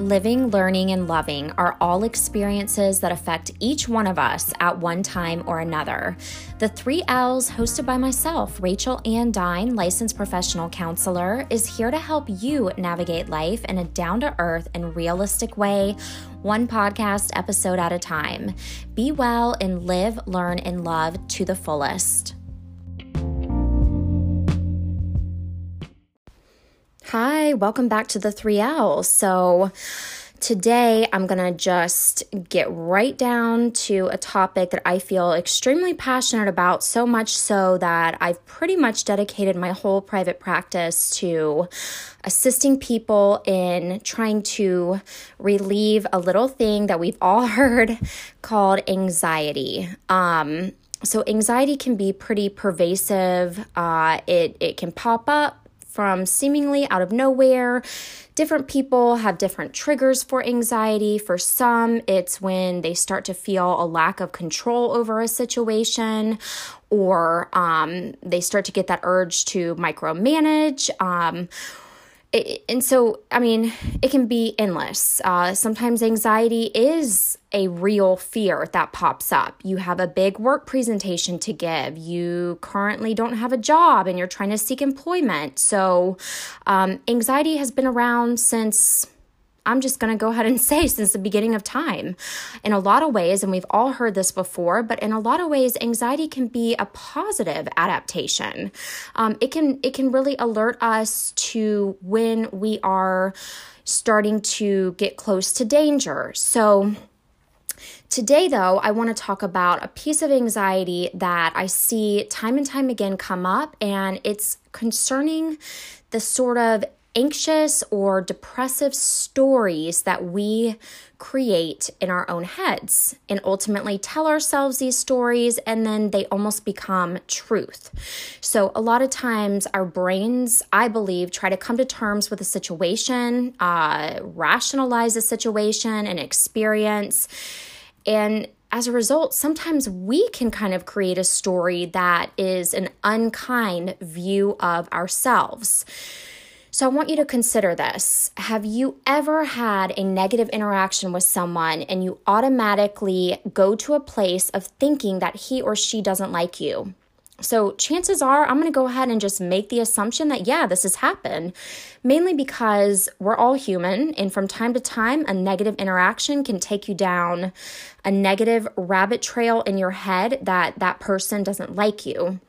Living, learning, and loving are all experiences that affect each one of us at one time or another. The Three L's, hosted by myself, Rachel Ann Dine, licensed professional counselor, is here to help you navigate life in a down to earth and realistic way, one podcast episode at a time. Be well and live, learn, and love to the fullest. Hi, welcome back to the 3L. So, today I'm to just get right down to a topic that I feel extremely passionate about, so much so that I've pretty much dedicated my whole private practice to assisting people in trying to relieve a little thing that we've all heard called anxiety. Um, so anxiety can be pretty pervasive. Uh, it it can pop up from seemingly out of nowhere. Different people have different triggers for anxiety. For some, it's when they start to feel a lack of control over a situation, or um, they start to get that urge to micromanage. Um, it, and so, I mean, it can be endless. Uh, sometimes anxiety is a real fear that pops up. You have a big work presentation to give. You currently don't have a job and you're trying to seek employment. So, um, anxiety has been around since I'm just going to go ahead and say since the beginning of time. In a lot of ways, and we've all heard this before, but in a lot of ways, anxiety can be a positive adaptation. Um, it can it can really alert us to when we are starting to get close to danger. So. Today, though, I want to talk about a piece of anxiety that I see time and time again come up, and it's concerning the sort of anxious or depressive stories that we create in our own heads and ultimately tell ourselves these stories and then they almost become truth. So, a lot of times our brains, I believe, try to come to terms with a situation, uh, rationalize a situation, an experience. And as a result, sometimes we can kind of create a story that is an unkind view of ourselves. So I want you to consider this. Have you ever had a negative interaction with someone and you automatically go to a place of thinking that he or she doesn't like you? So, chances are, I'm going to go ahead and just make the assumption that, yeah, this has happened, mainly because we're all human. And from time to time, a negative interaction can take you down a negative rabbit trail in your head that that person doesn't like you.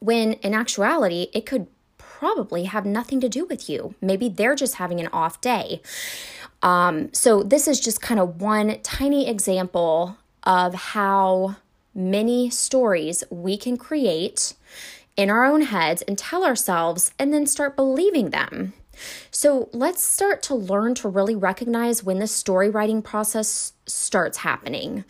When in actuality, it could probably have nothing to do with you. Maybe they're just having an off day. Um, so, this is just kind of one tiny example of how many stories we can create in our own heads and tell ourselves and then start believing them. So let's start to learn to really recognize when the story writing process starts happening.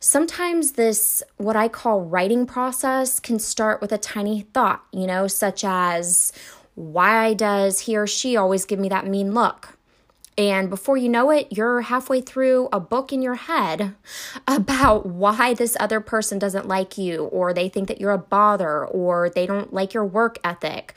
Sometimes this, what I call writing process, can start with a tiny thought, you know, such as, why does he or she always give me that mean look? And before you know it, you're halfway through a book in your head about why this other person doesn't like you, or they think that you're a bother, or they don't like your work ethic,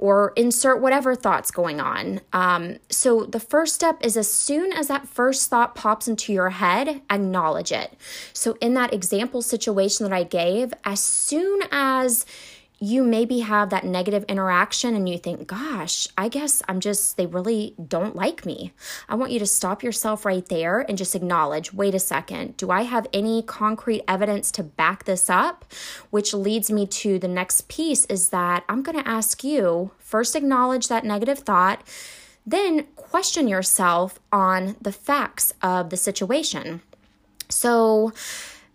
or insert whatever thoughts going on. Um, so, the first step is as soon as that first thought pops into your head, acknowledge it. So, in that example situation that I gave, as soon as you maybe have that negative interaction and you think, gosh, I guess I'm just, they really don't like me. I want you to stop yourself right there and just acknowledge wait a second, do I have any concrete evidence to back this up? Which leads me to the next piece is that I'm going to ask you first acknowledge that negative thought, then question yourself on the facts of the situation. So,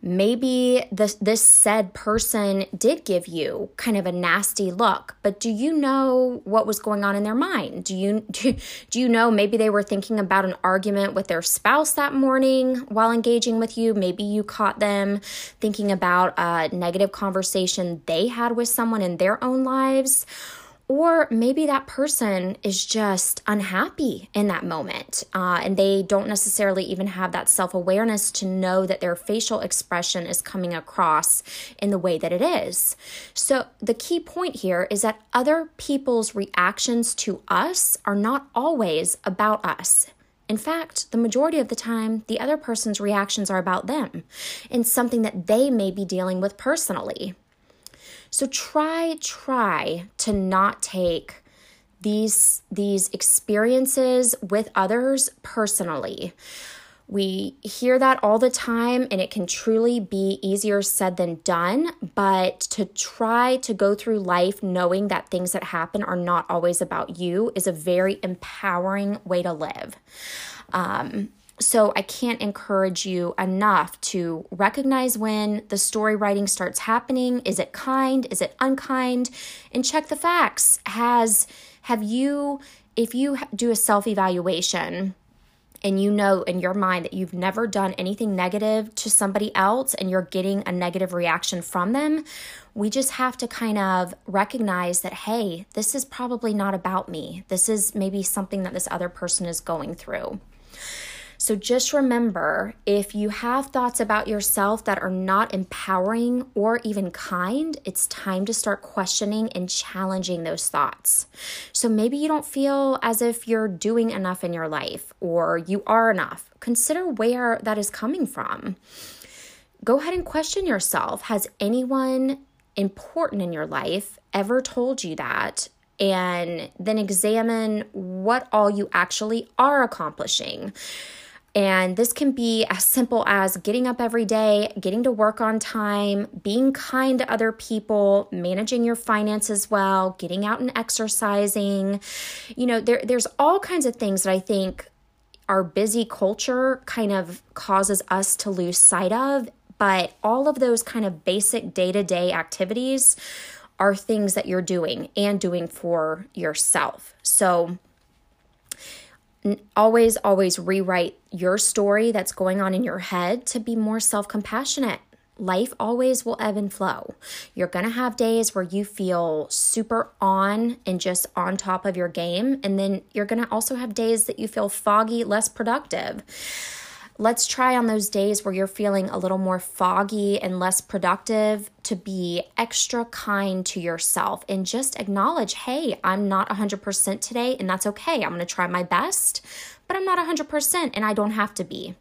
maybe this this said person did give you kind of a nasty look but do you know what was going on in their mind? Do you do, do you know maybe they were thinking about an argument with their spouse that morning while engaging with you? Maybe you caught them thinking about a negative conversation they had with someone in their own lives or maybe that person is just unhappy in that moment uh, and they don't necessarily even have that self awareness to know that their facial expression is coming across in the way that it is. So, the key point here is that other people's reactions to us are not always about us. In fact, the majority of the time, the other person's reactions are about them and something that they may be dealing with personally. So try, try to not take these, these experiences with others personally. We hear that all the time, and it can truly be easier said than done. But to try to go through life knowing that things that happen are not always about you is a very empowering way to live. Um, so I can't encourage you enough to recognize when the story writing starts happening. Is it kind? Is it unkind? And check the facts. Has have you if you do a self-evaluation and you know in your mind that you've never done anything negative to somebody else and you're getting a negative reaction from them, we just have to kind of recognize that, hey, this is probably not about me. This is maybe something that this other person is going through. So just remember if you have thoughts about yourself that are not empowering or even kind, it's time to start questioning and challenging those thoughts. So maybe you don't feel as if you're doing enough in your life or you are enough. Consider where that is coming from. Go ahead and question yourself Has anyone important in your life ever told you that? And then examine what all you actually are accomplishing. And this can be as simple as getting up every day, getting to work on time, being kind to other people, managing your finances well, getting out and exercising. You know, there, there's all kinds of things that I think our busy culture kind of causes us to lose sight of. But all of those kind of basic day to day activities are things that you're doing and doing for yourself. So, always, always rewrite your story that's going on in your head to be more self compassionate. Life always will ebb and flow. You're going to have days where you feel super on and just on top of your game. And then you're going to also have days that you feel foggy, less productive. Let's try on those days where you're feeling a little more foggy and less productive to be extra kind to yourself and just acknowledge, hey, I'm not 100% today, and that's okay. I'm to try my best, but I'm not 100% and I don't have to be.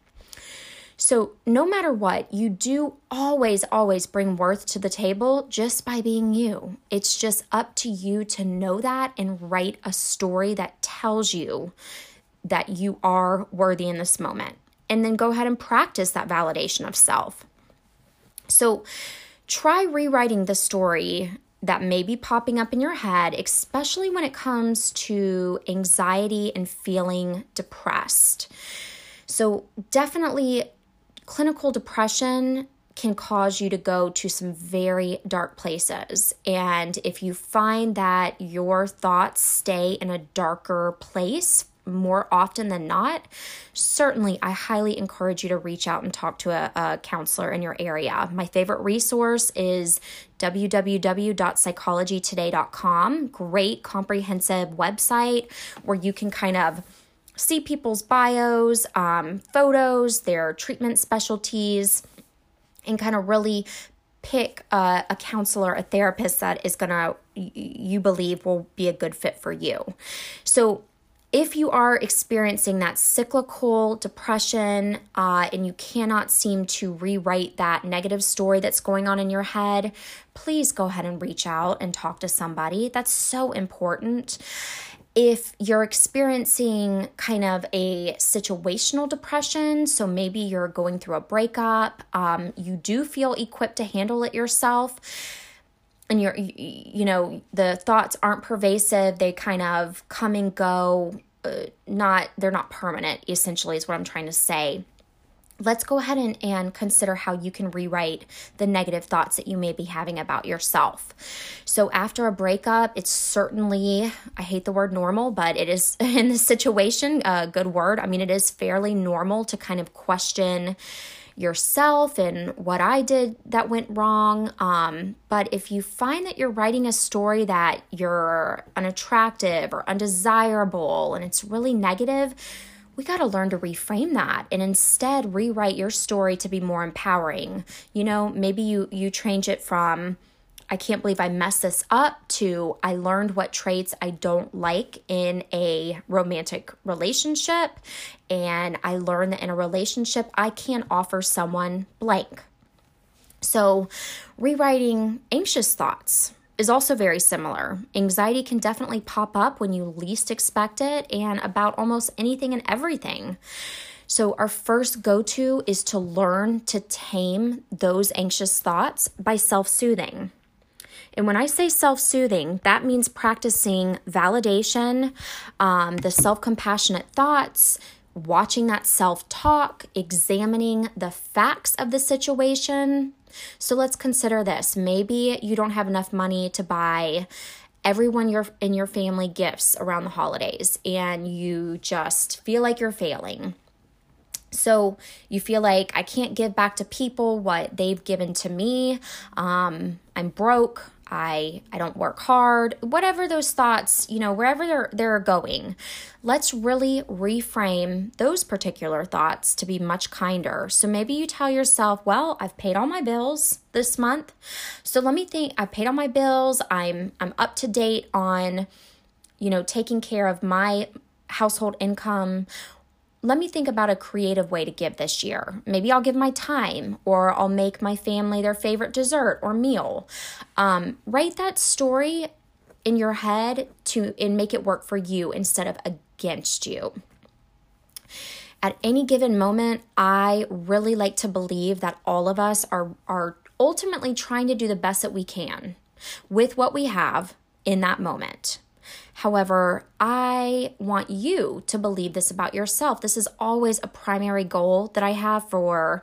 So, no matter what, you do always, always bring worth to the table just by being you. It's just up to you to know that and write a story that tells you that you are worthy in this moment and then go ahead and practice that validation of self. So try rewriting the story that may be popping up in your head, especially when it comes to anxiety and feeling depressed. So, definitely, clinical depression can cause you to go to some very dark places. And if you find that your thoughts stay in a darker place more often than not, certainly I highly encourage you to reach out and talk to a, a counselor in your area. My favorite resource is www.psychologytoday.com. Great comprehensive website where you can kind of see people's bios, um, photos, their treatment specialties, and kind of really pick a, a counselor, a therapist that is going to, you believe will be a good fit for you. So, if you are experiencing that cyclical depression uh, and you cannot seem to rewrite that negative story that's going on in your head, please go ahead and reach out and talk to somebody. That's so important. If you're experiencing kind of a situational depression, so maybe you're going through a breakup, um, you do feel equipped to handle it yourself and you're you know the thoughts aren't pervasive they kind of come and go uh, not they're not permanent essentially is what i'm trying to say let's go ahead and, and consider how you can rewrite the negative thoughts that you may be having about yourself. So, after a breakup, it's certainly, I hate the word normal, but it is in this situation a good word. I mean, it is fairly normal to kind of question yourself and what I did that went wrong. Um, but if you find that you're writing a story that you're unattractive or undesirable and it's really negative, we got to learn to reframe that and instead rewrite your story to be more empowering. You know, maybe you you change it from I can't believe I messed this up to I learned what traits I don't like in a romantic relationship. And I learned that in a relationship, I can't offer someone blank. So, rewriting anxious thoughts is also very similar. Anxiety can definitely pop up when you least expect it and about almost anything and everything. So, our first go to is to learn to tame those anxious thoughts by self soothing. And when I say self soothing, that means practicing validation, um, the self compassionate thoughts, watching that self talk, examining the facts of the situation. So let's consider this. Maybe you don't have enough money to buy everyone your in your family gifts around the holidays and you just feel like you're failing. So you feel like I can't give back to people what they've given to me. Um, I'm broke. I I don't work hard. Whatever those thoughts, you know, wherever they're they're going, let's really reframe those particular thoughts to be much kinder. So maybe you tell yourself, "Well, I've paid all my bills this month. So let me think, I paid all my bills. I'm I'm up to date on you know, taking care of my household income let me think about a creative way to give this year. Maybe I'll give my time, or I'll make my family their favorite dessert or meal. Um, write that story in your head to and make it work for you instead of against you. At any given moment, I really like to believe that all of us are are ultimately trying to do the best that we can with what we have in that moment. However, I want you to believe this about yourself. This is always a primary goal that I have for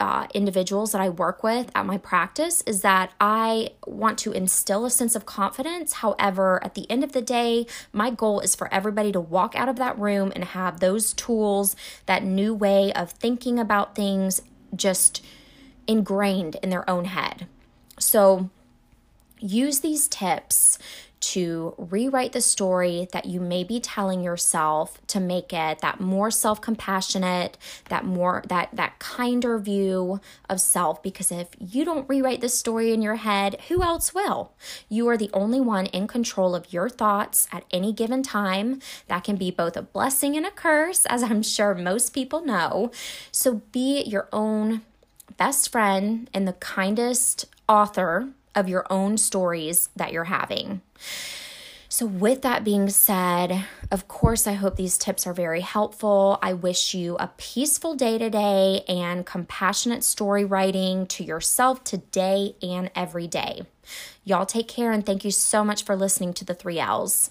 uh, individuals that I work with at my practice is that I want to instill a sense of confidence. However, at the end of the day, my goal is for everybody to walk out of that room and have those tools, that new way of thinking about things just ingrained in their own head. So, use these tips to rewrite the story that you may be telling yourself to make it that more self-compassionate that more that that kinder view of self. Because if you don't rewrite the story in your head who else will? You are the only one in control of your thoughts at any given time. That can be both a blessing and a curse as i'm sure most people know. So be your own best friend and the kindest author of your own stories that you're having. So, with that being said, of course, I hope these tips are very helpful. I wish you a peaceful day today and compassionate story writing to yourself today and every day. Y'all take care and thank you so much for listening to the three L's.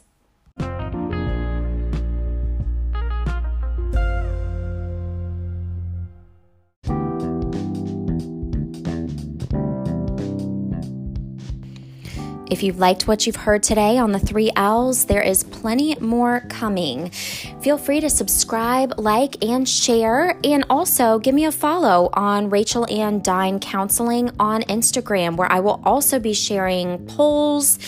If you've liked what you've heard today on the three L's, there is plenty more coming. Feel free to subscribe, like, and share. And also give me a follow on Rachel Ann Dine Counseling on Instagram, where I will also be sharing polls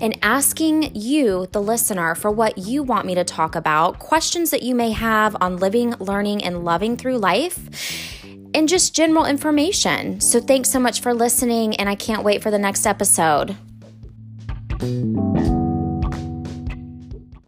and asking you, the listener, for what you want me to talk about, questions that you may have on living, learning, and loving through life and just general information. So, thanks so much for listening, and I can't wait for the next episode. Thank you.